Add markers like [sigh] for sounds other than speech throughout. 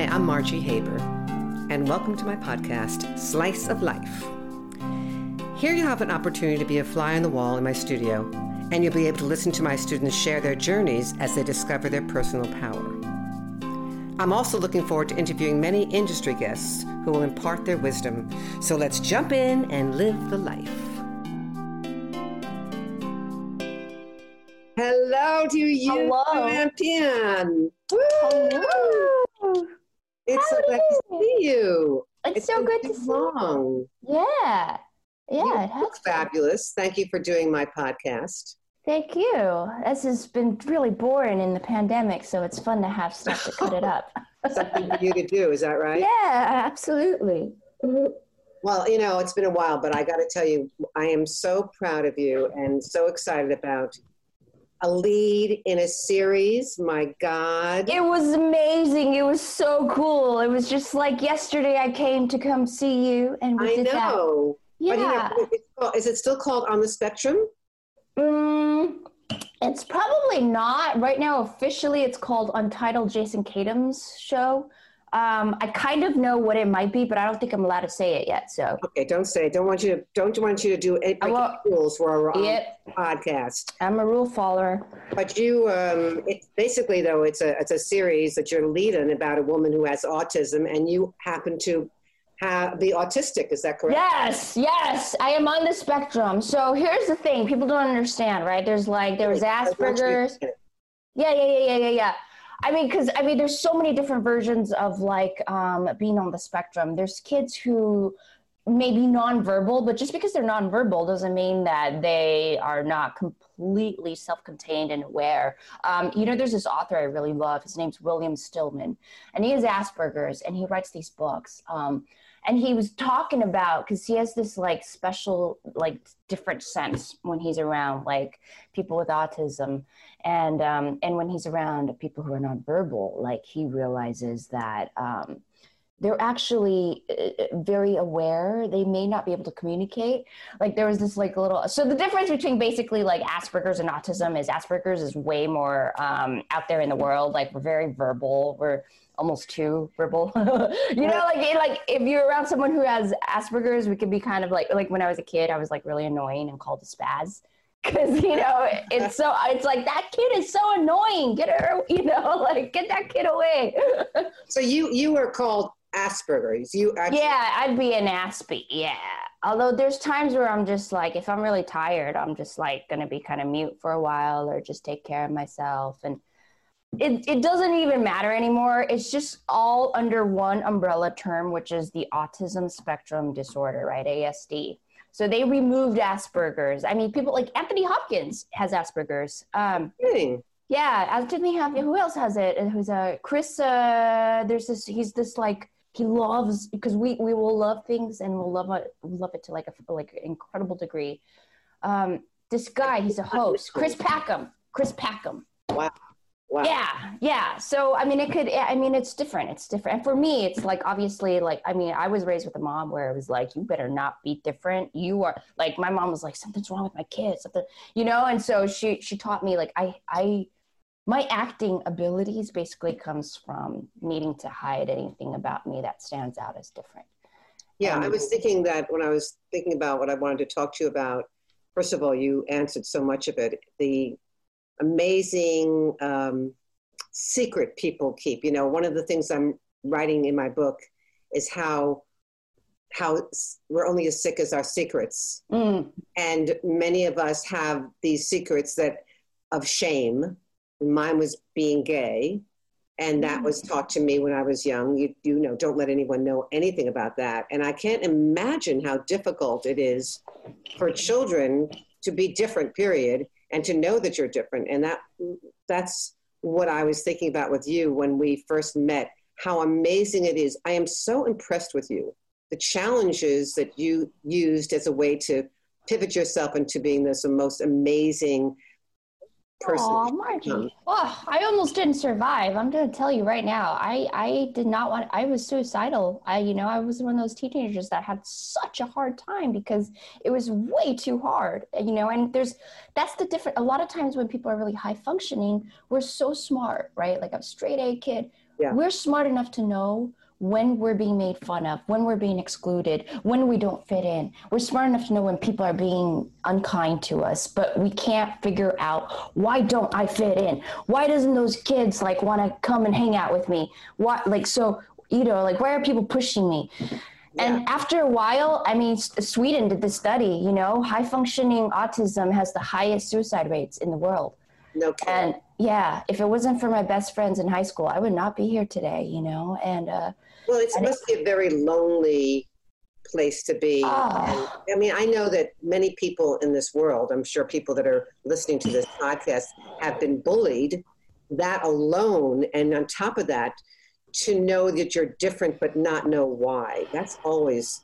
Hi, I'm Margie Haber, and welcome to my podcast, Slice of Life. Here you'll have an opportunity to be a fly on the wall in my studio, and you'll be able to listen to my students share their journeys as they discover their personal power. I'm also looking forward to interviewing many industry guests who will impart their wisdom. So let's jump in and live the life. Hello to you, Hello. Hello. It's so glad to see you. It's, so been good to see long. Yeah. Yeah, You it has fabulous. Thank you for doing my podcast. Thank you. This has been really boring in the pandemic, so it's fun to have stuff to cut it up. [laughs] Something for you to do, is that right? Yeah, absolutely. Mm-hmm. Well, you know, it's been a while, but I got to tell you, I am so proud of you and so excited about a lead in a series. My God. It was amazing. It was so cool. It was just like yesterday I came to come see you and we I did know. that. But you Yeah. know, is it still called On the Spectrum? Mm, it's probably not. Right now, officially, it's called Untitled Jason Katims' show. Um, I kind of know what it might be, but I don't think I'm allowed to say it yet. So, Okay, don't say. it. Don't want you to. Don't want you to do any rules for our yep, podcast. I'm a rule follower. But you, um, it's basically though, it's a it's a series that you're leading about a woman who has autism, and you happen to have be autistic. Is that correct? Yes, yes, I am on the spectrum. So here's the thing: people don't understand, right? There's like there's I want you to- Asperger's. Yeah, yeah, yeah, yeah, yeah, yeah. I mean, because I mean, there's so many different versions of like um, being on the spectrum. There's kids who may be nonverbal, but just because they're nonverbal doesn't mean that they are not completely self-contained and aware. Um, you know, there's this author I really love. His name's William Stillman, and he has Asperger's, and he writes these books. Um, and he was talking about because he has this like special, like different sense when he's around like people with autism and um, and when he's around people who are nonverbal, like he realizes that um, they're actually uh, very aware. They may not be able to communicate. Like there was this like little. So the difference between basically like Asperger's and autism is Asperger's is way more um, out there in the world. Like we're very verbal. We're almost too verbal. [laughs] you know, like it, like if you're around someone who has Asperger's, we could be kind of like like when I was a kid, I was like really annoying and called a spaz. [laughs] Because you know it's so it's like that kid is so annoying. Get her [laughs] you know like get that kid away. So you you were called Asperger's. You actually, yeah i'd be an aspie yeah. Although there's times where i'm just like if i'm really tired i'm just like gonna be kind of mute for a while or just take care of myself. And it, it doesn't even matter anymore it's just all under one umbrella term which is the autism spectrum disorder right asd so they removed asperger's i mean people like anthony hopkins has asperger's um, kidding. Yeah, Anthony Hopkins. Who else has it? Who's a Chris? Uh, there's this. He's this like he loves because we we will love things and we'll love it love it to like a like incredible degree. Um, this guy, he's a host. Chris Packham. Chris Packham. Wow. Wow. Yeah, yeah. So I mean, it could. I mean, it's different. It's different. And for me, it's like obviously, like I mean, I was raised with a mom where it was like, you better not be different. You are like my mom was like, something's wrong with my kid, something, you know. And so she she taught me like I I my acting abilities basically comes from needing to hide anything about me that stands out as different. Yeah, I Um, was thinking that when I was thinking about what I wanted to talk to you about, first of all, you answered so much of it. The amazing um, secret people keep. You know, one of the things I'm writing in my book is how how we're only as sick as our secrets, Mm, and many of us have these secrets that of shame. Mine was being gay, and that was taught to me when I was young. You, you know, don't let anyone know anything about that. And I can't imagine how difficult it is for children to be different. Period, and to know that you're different. And that that's what I was thinking about with you when we first met. How amazing it is! I am so impressed with you. The challenges that you used as a way to pivot yourself into being this most amazing person. Aw, Margie. Oh, I almost didn't survive. I'm going to tell you right now. I, I did not want, I was suicidal. I, you know, I was one of those teenagers that had such a hard time because it was way too hard, you know, and there's, that's the different, a lot of times when people are really high functioning, we're so smart, right? Like I'm a straight A kid. Yeah. We're smart enough to know when we're being made fun of, when we're being excluded, when we don't fit in. We're smart enough to know when people are being unkind to us, but we can't figure out why don't I fit in? Why doesn't those kids like want to come and hang out with me? Why like so you know like why are people pushing me? And after a while, I mean, Sweden did this study, you know, high functioning autism has the highest suicide rates in the world. No kidding. And yeah, if it wasn't for my best friends in high school, I would not be here today, you know, and, uh, Well, it And must be a very lonely place to be. And, I mean, I know that many people in this world, I'm sure people that are listening to this podcast have been bullied. That alone, and on top of that, to know that you're different but not know why, that's always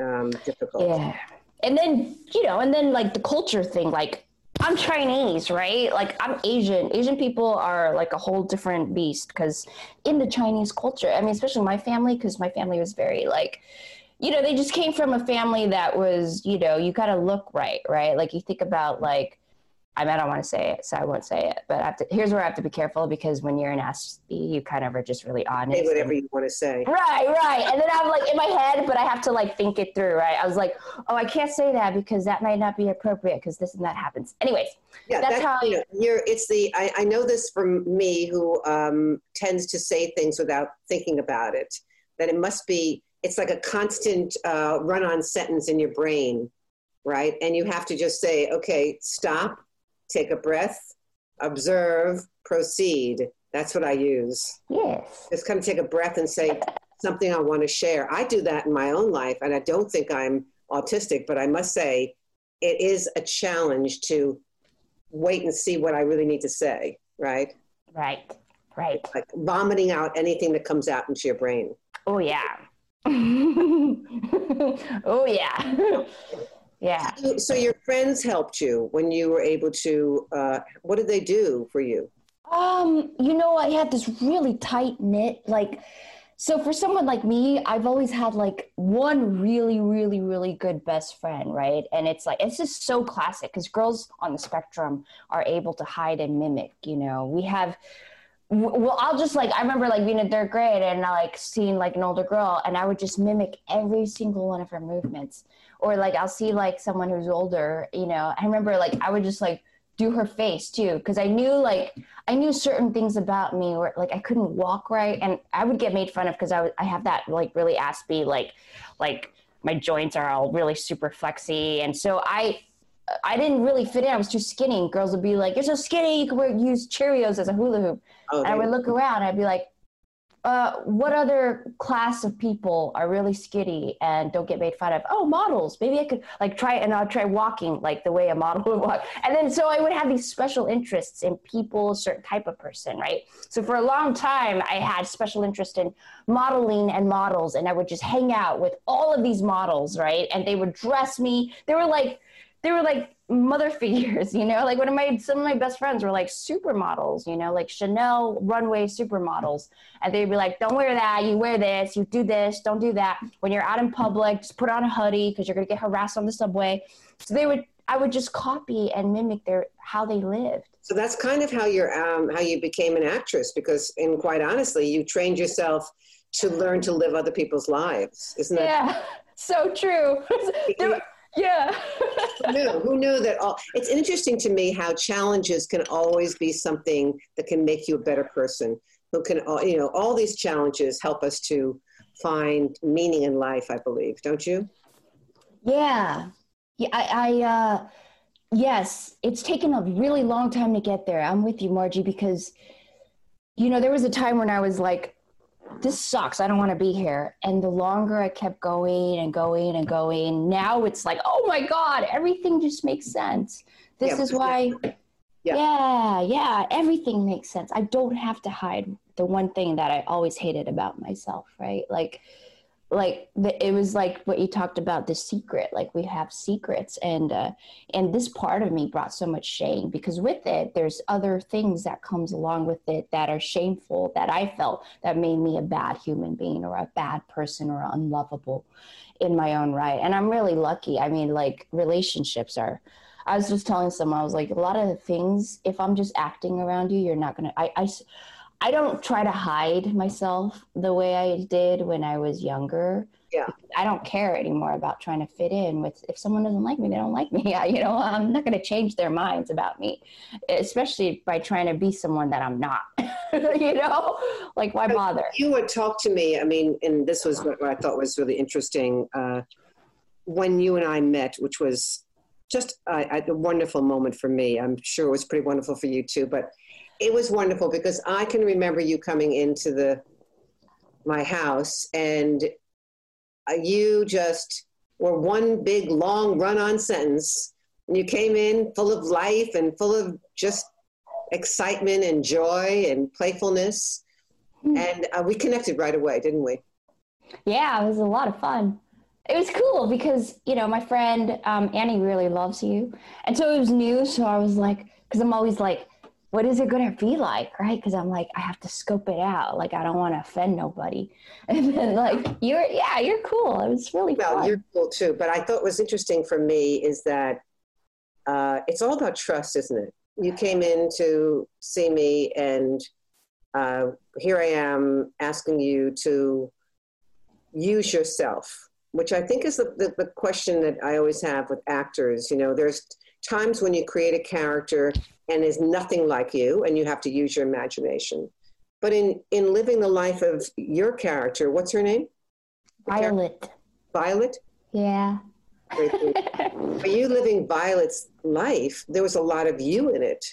um, difficult. Yeah. And then, you know, and then like the culture thing, like I'm Chinese, right? Like I'm Asian. Asian people are like a whole different beast because in the Chinese culture, I mean, especially my family, because my family was very like, you know, they just came from a family that was, you know, you got to look right, right? Like you think about like, I don't want to say it, so I won't say it. But I have to, here's where I have to be careful because when you're an Aspie, you kind of are just really honest. Say whatever and- you want to say. Right, right. And then I'm like in my head, but I have to like think it through, right? I was like, oh, I can't say that because that might not be appropriate because this and that happens. Anyways, Yeah, That's how- you know, you're. It's the. I, I know this from me, who um, tends to say things without thinking about it. That it must be. It's like a constant uh, run-on sentence in your brain, right? And you have to just say, "Okay, stop, take a breath, observe, proceed." That's what I use. yes. Just kind of take a breath and say something I want to share. I do that in my own life, and I don't think I'm autistic, but I must say it is a challenge to wait and see what I really need to say, right? Right, right. Like vomiting out anything that comes out into your brain. Oh, yeah. [laughs] oh, yeah. [laughs] yeah. So- So your friends helped you when you were able to. Uh, what did they do for you? Um, you know, I had this really tight knit, like, so for someone like me, I've always had like one really, really, really good best friend, right? And it's like, it's just so classic because girls on the spectrum are able to hide and mimic, you know. We have, well, I'll just like, I remember like being in third grade and I like seeing like an older girl and I would just mimic every single one of her movements. Or like, I'll see like someone who's older, you know, I remember like, I would just like, do her face too because i knew like i knew certain things about me where like i couldn't walk right and i would get made fun of because I would- I have that like really aspy like like my joints are all really super flexy and so i i didn't really fit in i was too skinny girls would be like you're so skinny you could wear, use cheerios as a hula hoop Oh, and I would look around. I'd be like, uh, "What other class of people are really skitty and don't get made fun of? Oh, models. Maybe I could like try and I'll try walking like the way a model [laughs] would walk." And then so I would have these special interests in people, certain type of person, right? So for a long time, I had special interest in modeling and models, and I would just hang out with all of these models, right? And they would dress me. They were like they were like mother [laughs] figures, you know, like one of my some of my best friends were like supermodels, you know, like Chanel runway supermodels. And they'd be like, Don't wear that, you wear this, you do this, don't do that. When you're out in public, just put on a hoodie because you're gonna get harassed on the subway. So they would I would just copy and mimic their how they lived. So that's kind of how you're um, how you became an actress because, and quite honestly, you trained yourself to learn to live other people's lives. Isn't that Yeah, [laughs] so true. [laughs] There yeah. who knew? Who knew that all? It's interesting to me how challenges can always be something that can make you a better person. Who can, all you know, all these challenges help us to find meaning in life. I believe, don't you? Yeah. Yeah, I, I uh yes, it's taken a really long time to get there. I'm with you, Margie, because you know, there was a time when I was like, this sucks. I don't want to be here. And the longer I kept going and going and going, now it's like, oh my God, everything just makes sense. This Yeah, is why Yeah. yeah, yeah, everything makes sense. I don't have to hide the one thing that I always hated about myself, right? Like like the, it was like what you talked about the secret like we have secrets and uh and this part of me brought so much shame because with it there's other things that comes along with it that are shameful that i felt that made me a bad human being or a bad person or unlovable in my own right. And i'm really lucky. I mean like relationships are i was just telling someone i was like a lot of things if i'm just acting around you you're not gonna i i s- I don't try to hide myself the way I did when I was younger. Yeah. I don't care anymore about trying to fit in with if someone doesn't like me, they don't like me. [laughs] Yeah, you know, I'm not going to change their minds about me, especially by trying to be someone that I'm not. [laughs] you know, like why bother? You would talk to me. I mean, and this was what I thought was really interesting uh, when you and I met, which was just a, a wonderful moment for me. I'm sure it was pretty wonderful for you too, but it was wonderful because I can remember you coming into the my house and uh, you just were one big long run-on sentence. And you came in full of life and full of just excitement and joy and playfulness. Mm. and uh, we connected right away didn't we? Yeah it was a lot of fun. It was cool because you know my friend um, annie really loves you. And so it was new so i was like because i'm always like what is it going to be like right? Because i'm like i have to scope it out. Like i don't want to offend nobody. [laughs] And then like you're yeah you're cool. It was really well fun. you're cool too. But i thought was interesting for me is that uh, it's all about trust isn't it? You came in to see me and uh, here i am asking you to use yourself which i think is the, the, the question that i always have with actors. You know there's times when you create a character and is nothing like you and you have to use your imagination. But in in living the life of your character what's her name? Violet. Violet? Yeah. For you living violet's life there was a lot of you in it.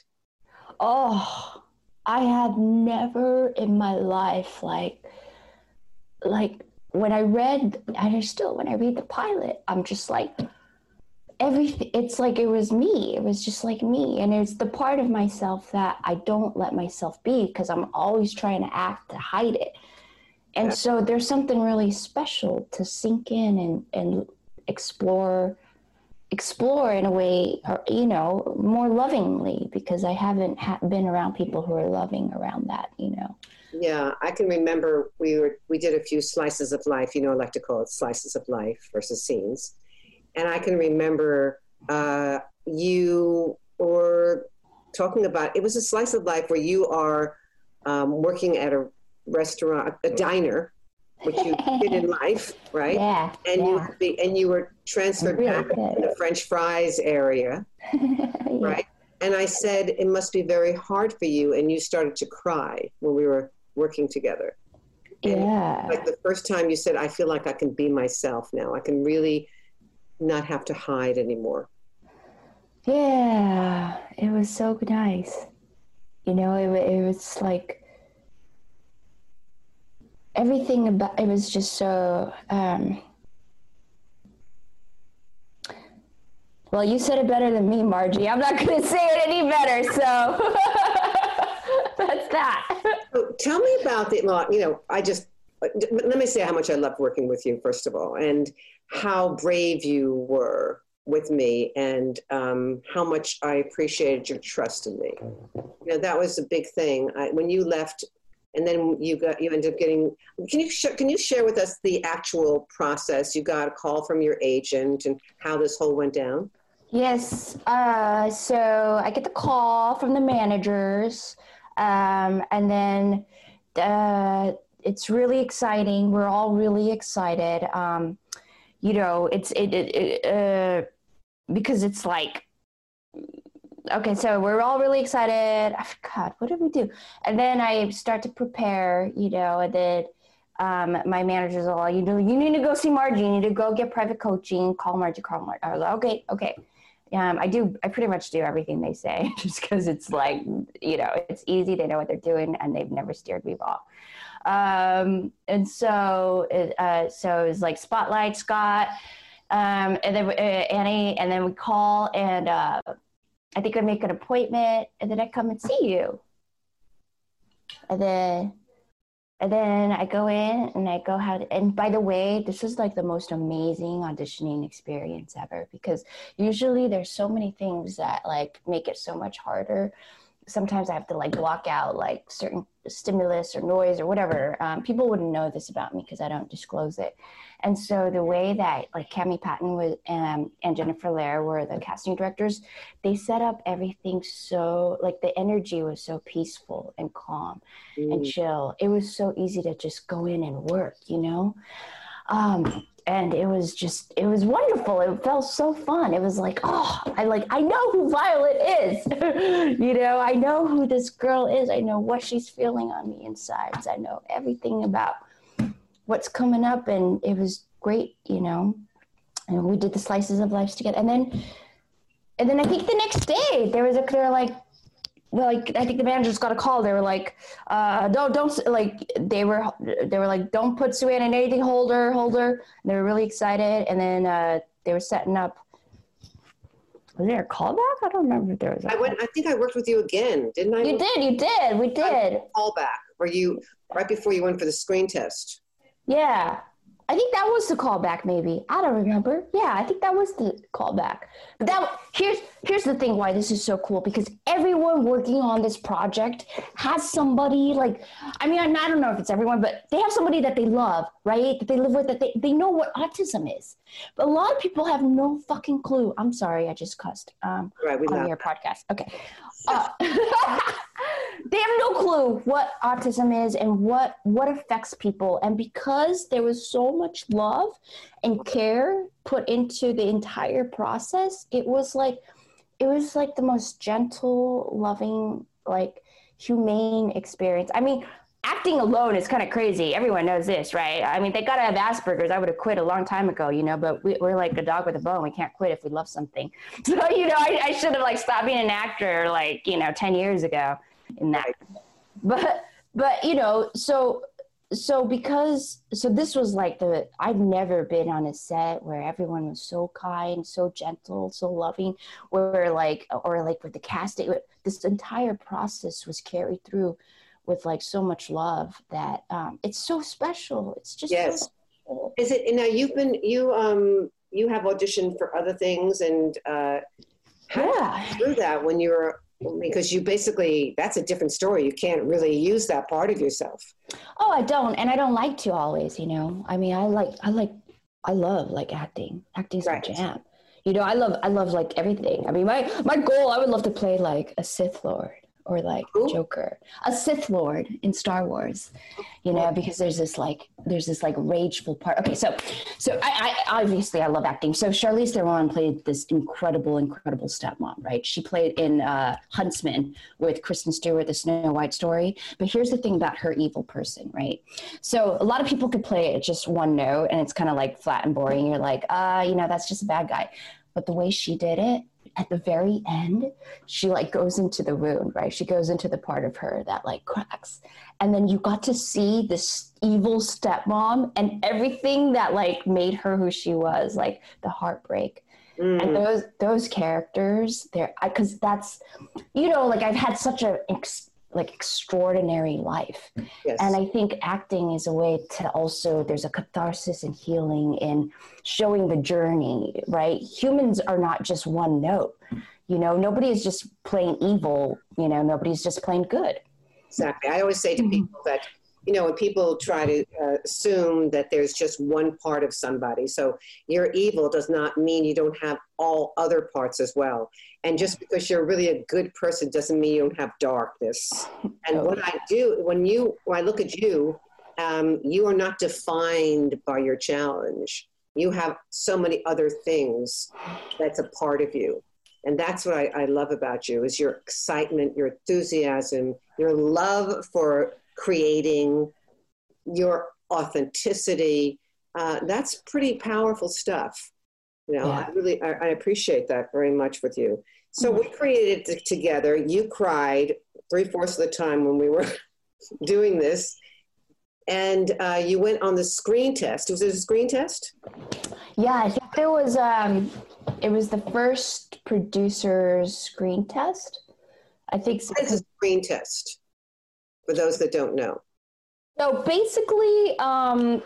Oh i have never in my life like like when i read i still when i read the pilot i'm just like everything it's like it was me it was just like me and it's the part of myself that i don't let myself be because i'm always trying to act to hide it. And so there's something really special to sink in and and explore explore in a way or you know more lovingly because i haven't ha- been around people who are loving around that you know? Yeah i can remember we were we did a few slices of life you know i like to call it slices of life versus scenes and I can remember uh, you were talking about it was a slice of life where you are um, working at a restaurant, a diner, which you did in life, [laughs] right? Yeah. And yeah. you and you were transferred really back to the French fries area, [laughs] yeah. right? And I said it must be very hard for you, and you started to cry when we were working together. And yeah. Like the first time you said, I feel like I can be myself now. I can really not have to hide anymore. Yeah, it was so nice. You know, it, it was like everything about it was just so. Um, well, you said it better than me, Margie. I'm not going to say it any better, so [laughs] that's that. So tell me about the. Well, you know, I just let me say how much I loved working with you, first of all, and how brave you were with me and um, how much I appreciated your trust in me. You know, that was a big thing. I, when you left, and then you got you ended up getting. Can you sh- can you share with us the actual process? You got a call from your agent and how this whole went down. Yes. Uh, so I get the call from the managers, um, and then. Uh, it's really exciting. We're all really excited. Um, you know, it's it, it, it uh, because it's like okay, so we're all really excited. God, what did we do? And then I start to prepare, you know, and then um, my manager's all, you know, you need to go see Margie. You need to go get private coaching. Call Margie. Call Margie. I was like, okay, okay. Um, I do. I pretty much do everything they say, [laughs] just because it's like, you know, it's easy. They know what they're doing, and they've never steered me wrong. Um, and so, it, uh, so it was like Spotlight Scott, um, and then uh, Annie, and then we call, and uh, I think I make an appointment, and then I come and see you. And then, and then I go in and I go how. And by the way, this was like the most amazing auditioning experience ever because usually there's so many things that like make it so much harder sometimes I have to like block out like certain stimulus or noise or whatever. Um, people wouldn't know this about me because I don't disclose it. And so the way that like Cami Patton was um, and Jennifer Lair were the casting directors, they set up everything so like the energy was so peaceful and calm mm. and chill. It was so easy to just go in and work, you know. Um, and it was just it was wonderful. It felt so fun. It was like oh i like i know who violet is. [laughs] You know i know who this girl is. I know what she's feeling on the insides. I know everything about what's coming up and it was great you know. And we did the slices of life together. And then and then i think the next day there was a they're like like I think the managers got a call. They were like, uh, "Don't, don't like." They were, they were like, "Don't put Sue in anything. Hold her, hold her." And they were really excited. And then uh, they were setting up. Was there a callback? I don't remember if there was. I went. I think I worked with you again, didn't I? You did. You did. We did. Callback. Were you right before you went for the screen test? Yeah. I think that was the callback, maybe. I don't remember. Yeah, I think that was the callback. But that here's here's the thing why this is so cool because everyone working on this project has somebody like I mean I, I don't know if it's everyone, but they have somebody that they love, right? That they live with, that they, they know what autism is. But a lot of people have no fucking clue. I'm sorry, I just cussed um, right, on your podcast. Okay. Uh, [laughs] they have no clue what autism is and what what affects people. And because there was so much love and care put into the entire process it was like it was like the most gentle loving like humane experience. I mean acting alone is kind of crazy. Everyone knows this right? I mean they gotta have asperger's. I would have quit a long time ago you know but we, are like a dog with a bone. We can't quit if we love something. [laughs] So you know i, I should have like stopped being an actor like you know 10 years ago in that. But but you know, so so because so this was like the I've never been on a set where everyone was so kind, so gentle, so loving, where like or like with the casting, this entire process was carried through with like so much love that um, it's so special. It's just yes. So Is it now? You've been you um you have auditioned for other things and uh, yeah through that when you were because you basically that's a different story you can't really use that part of yourself oh i don't and i don't like to always you know i mean i like i like i love like acting acting's right. my jam you know i love i love like everything i mean my my goal i would love to play like a sith lord or like Ooh. Joker, a Sith Lord in Star Wars, you know, because there's this like there's this like rageful part. Okay, so so I, I obviously I love acting. So Charlize Theron played this incredible, incredible stepmom, right? She played in uh, Huntsman with Kristen Stewart, the Snow White story. But here's the thing about her evil person, right? So a lot of people could play it just one note, and it's kind of like flat and boring. You're like, uh, you know, that's just a bad guy. But the way she did it, at the very end, she like goes into the wound, right? She goes into the part of her that like cracks. And then you got to see this evil stepmom and everything that like made her who she was, like the heartbreak. Mm. And those those characters, they're because that's you know, like I've had such a ex- like extraordinary life. Yes. And I think acting is a way to also there's a catharsis and healing in showing the journey, right? Humans are not just one note. You know, nobody is just plain evil, you know, nobody's just plain good. Exactly. I always say to mm-hmm. people that you know, when people try to uh, assume that there's just one part of somebody. So you're evil does not mean you don't have all other parts as well. And just because you're really a good person doesn't mean you don't have darkness. [laughs] And what I do, when you, when I look at you, um, you are not defined by your challenge. You have so many other things that's a part of you. And that's what I, I love about you is your excitement, your enthusiasm, your love for creating your authenticity. Uh, that's pretty powerful stuff. You know, yeah. I really I, I, appreciate that very much with you. So mm-hmm. we created it together. You cried three fourths of the time when we were [laughs] doing this, and uh, you went on the screen test. Was it a screen test? Yeah, I think there was. Um, it was the first producer's screen test. I think. It's a screen test for those that don't know? So basically, um,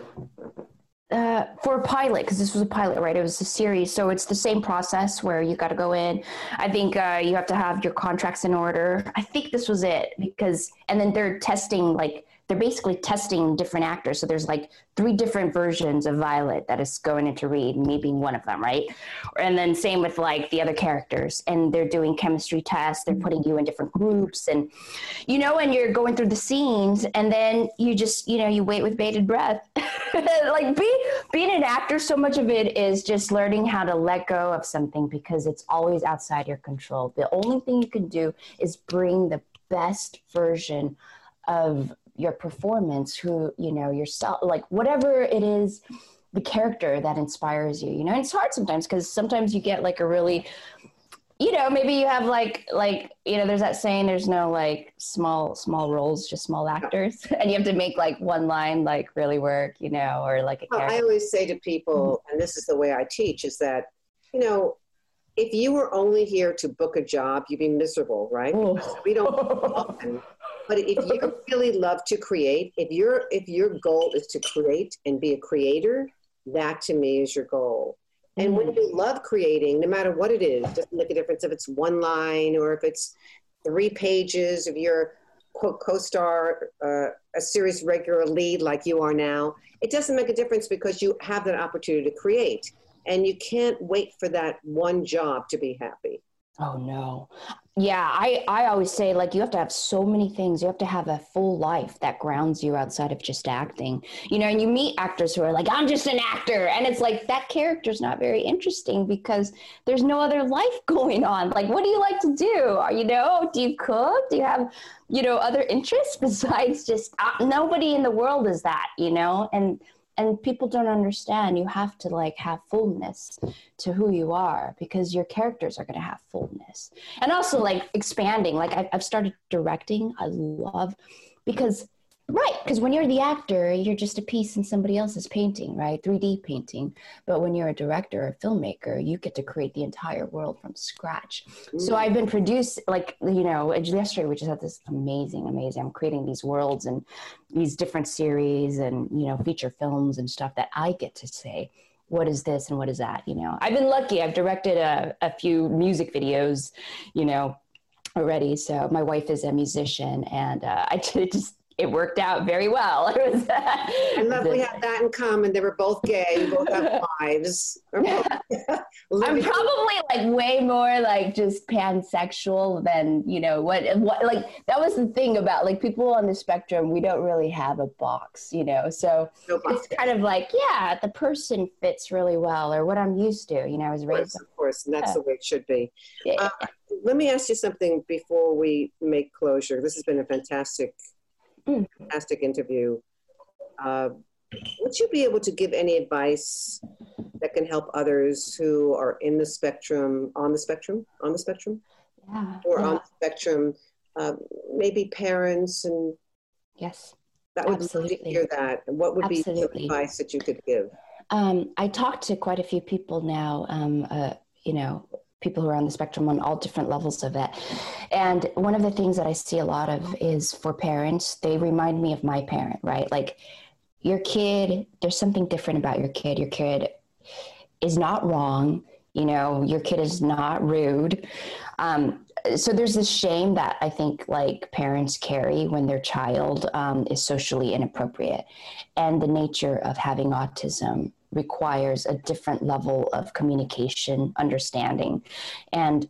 uh, for a pilot because this was a pilot right? It was a series. So it's the same process where you got to go in. I think uh, you have to have your contracts in order. I think this was it because and then they're testing like they're basically testing different actors. So there's like three different versions of Violet that is going into read, me being one of them, right? And then same with like the other characters, and they're doing chemistry tests. They're putting you in different groups, and you know, and you're going through the scenes, and then you just you know you wait with bated breath. [laughs] like be, being an actor, so much of it is just learning how to let go of something because it's always outside your control. The only thing you can do is bring the best version of your performance who you know yourself like whatever it is the character that inspires you you know? And it's hard sometimes because sometimes you get like a really you know maybe you have like like you know there's that saying there's no like small small roles just small actors. [laughs] And you have to make like one line like really work you know or like a well, i always say to people mm-hmm. and this is the way i teach is that you know if you were only here to book a job you'd be miserable right? Oh. We don't [laughs] often but if you [laughs] really love to create, if your if your goal is to create and be a creator, that to me is your goal. And when you love creating, no matter what it is, doesn't make a difference if it's one line or if it's three pages of your co-star, uh, a series regular lead like you are now. It doesn't make a difference because you have that opportunity to create, and you can't wait for that one job to be happy. Oh no. Yeah, I I always say like you have to have so many things. You have to have a full life that grounds you outside of just acting. You know, and you meet actors who are like I'm just an actor and it's like that character's not very interesting because there's no other life [laughs] going on. Like what do you like to do? Are You know, do you cook? Do you have, you know, other [laughs] interests besides just uh, nobody in the world is that, you know? And and people don't understand you have to like have fullness to who you are because your characters are going to have fullness. And also like expanding. Like I've, started directing. I love because Right, because when you're the actor, you're just a piece in somebody else's painting, right? 3D painting. But when you're a director or a filmmaker, you get to create the entire world from scratch. Mm. So I've been produced, like, you know, yesterday we just had this amazing, amazing. I'm creating these worlds and these different series and, you know, feature films and stuff that I get to say what is this and what is that you know i've been lucky i've directed a, a few music videos you know already so my wife is a musician and uh, [laughs] i just it worked out very well. [laughs] It was, I love we had that in common. They were both gay, both have [laughs] wives. I'm [laughs] probably like way more like just pansexual than you know what what like that was the thing about like people on the spectrum. We don't really have a box, you know. So no it's kind of like yeah, the person fits really well, or what I'm used to. You know, I was raised. Of course, and that's yeah. the way it should be. Yeah. Uh, let me ask you something before we make closure. This has been a fantastic. Fantastic interview. Uh, would you be able to give any advice that can help others who are in the spectrum, on the spectrum, on the spectrum, yeah, or yeah. on the spectrum, uh, maybe parents and yes, that would Absolutely. love to hear that. And what would Absolutely. be the advice that you could give? Um, I talked to quite a few people now. Um, uh, you know, people who are on the spectrum on all different levels of it. And one of the things that I see a lot of is for parents, they remind me of my parent, right? Like your kid, there's something different about your kid. Your kid is not wrong. You know, your kid is not rude. Um, so there's this shame that I think like parents carry when their child um, is socially inappropriate, and the nature of having autism requires a different level of communication, understanding, and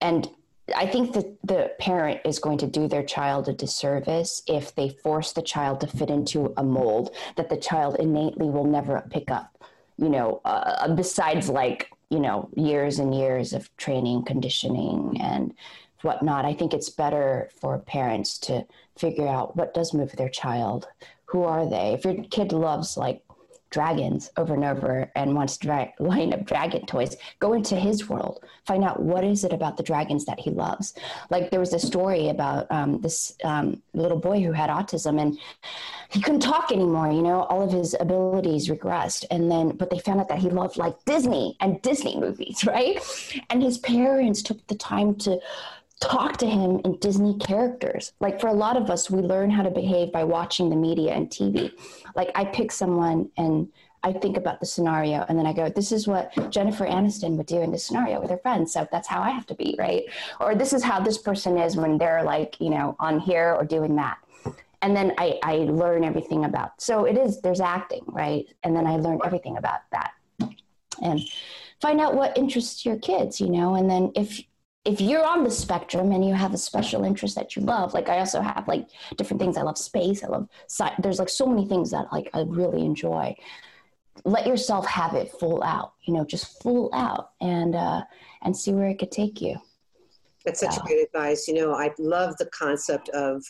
and I think that the parent is going to do their child a disservice if they force the child to fit into a mold that the child innately will never pick up. You know, uh, besides like you know years and years of training, conditioning, and whatnot. I think it's better for parents to figure out what does move their child. Who are they? If your kid loves like dragons over and over and wants to [laughs] line up dragon toys go into his world find out what is it about the dragons that he loves. Like there was a story about um, this um, little boy who had autism and he couldn't talk anymore you know all of his abilities regressed. And then but they found out that he loved like disney and disney movies [laughs] right? And his parents took the time to talk to him in Disney characters. Like for a lot of us, we learn how to behave by watching the media and TV. Like I pick someone and I think about the scenario and then I go, this is what Jennifer Aniston would do in this scenario with her friends. So that's how I have to be, right? Or this is how this person is when they're like, you know, on here or doing that. And then I, I learn everything about. So it is, there's acting, right? And then I learn everything about that. And find out what interests your kids, you know, and then if if you're on the spectrum and you have a special interest that you love like i also have like different things. I love space. I love sci- there's like so many things that like i really enjoy. Let yourself have it full out you know just full out and uh and see where it could take you. That's such so. great advice. You know i love the concept of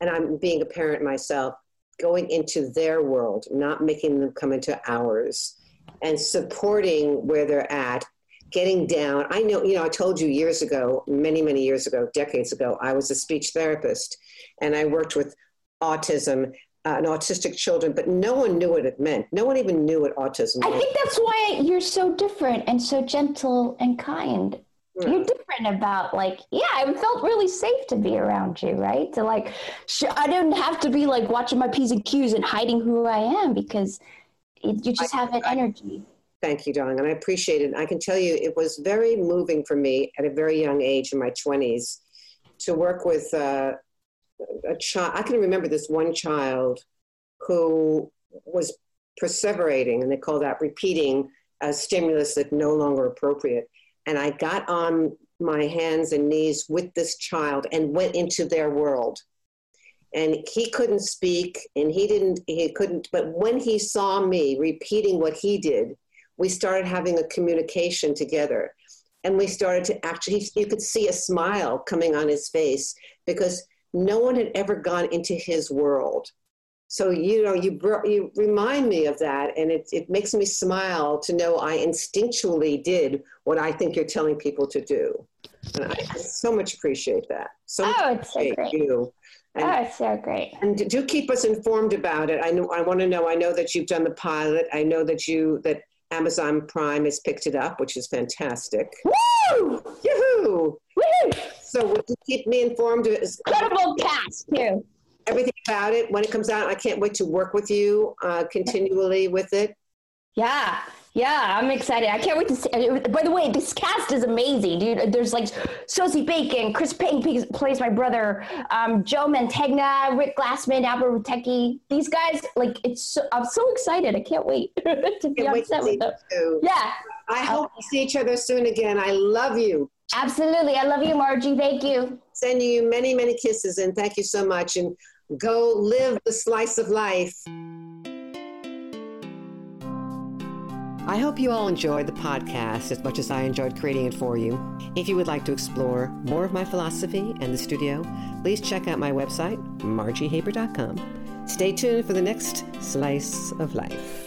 and i'm being a parent myself going into their world not making them come into ours and supporting where they're at getting down i know you know i told you years ago many many years ago decades ago i was a speech therapist and i worked with autism uh, and autistic children, but no one knew what it meant. No one even knew what autism I think that's why you're so different and so gentle and kind. You're different about like, yeah, I felt really safe to be around you, right? To like, sh- I didn't have to be like watching my P's and Q's and hiding who I am because it, you just I, have an I, energy. Thank you, darling. And I appreciate it. I can tell you it was very moving for me at a very young age in my 20s to work with uh, a child, I can remember this one child who was perseverating, and they call that repeating a stimulus that no longer appropriate. And I got on my hands and knees with this child and went into their world. And he couldn't speak, and he didn't, he couldn't, but when he saw me repeating what he did, we started having a communication together. And we started to actually, you could see a smile coming on his face because no one had ever gone into his world. So you know, you you remind me of that, and it it makes me smile to know I instinctually did what I think you're telling people to do. And I so much appreciate that. So oh, it's so great. You. Oh, and, oh, it's so great. And do keep us informed about it. I know. I want to know. I know that you've done the pilot. I know that you that Amazon Prime has picked it up, which is fantastic. Woo! Yoo-hoo! Woo! So would you keep me informed? Incredible cast too. Everything about it when it comes out. I can't wait to work with you uh, continually with it. Yeah, yeah, I'm excited. I can't wait to see. By the way, this cast is amazing, dude. There's like Sosie Bacon, Chris Pang plays my brother, um, Joe Mantegna, Rick Glassman, Albert Rutecki. These guys, like, it's. So, I'm so excited. I can't wait [laughs] to be on set with them. Yeah. I hope we see each other soon again. I love you. Absolutely. I love you, Margie. Thank you. Sending you many, many kisses and thank you so much. And go live the slice of life. I hope you all enjoyed the podcast as much as I enjoyed creating it for you. If you would like to explore more of my philosophy and the studio, please check out my website, margiehaber.com. Stay tuned for the next slice of life.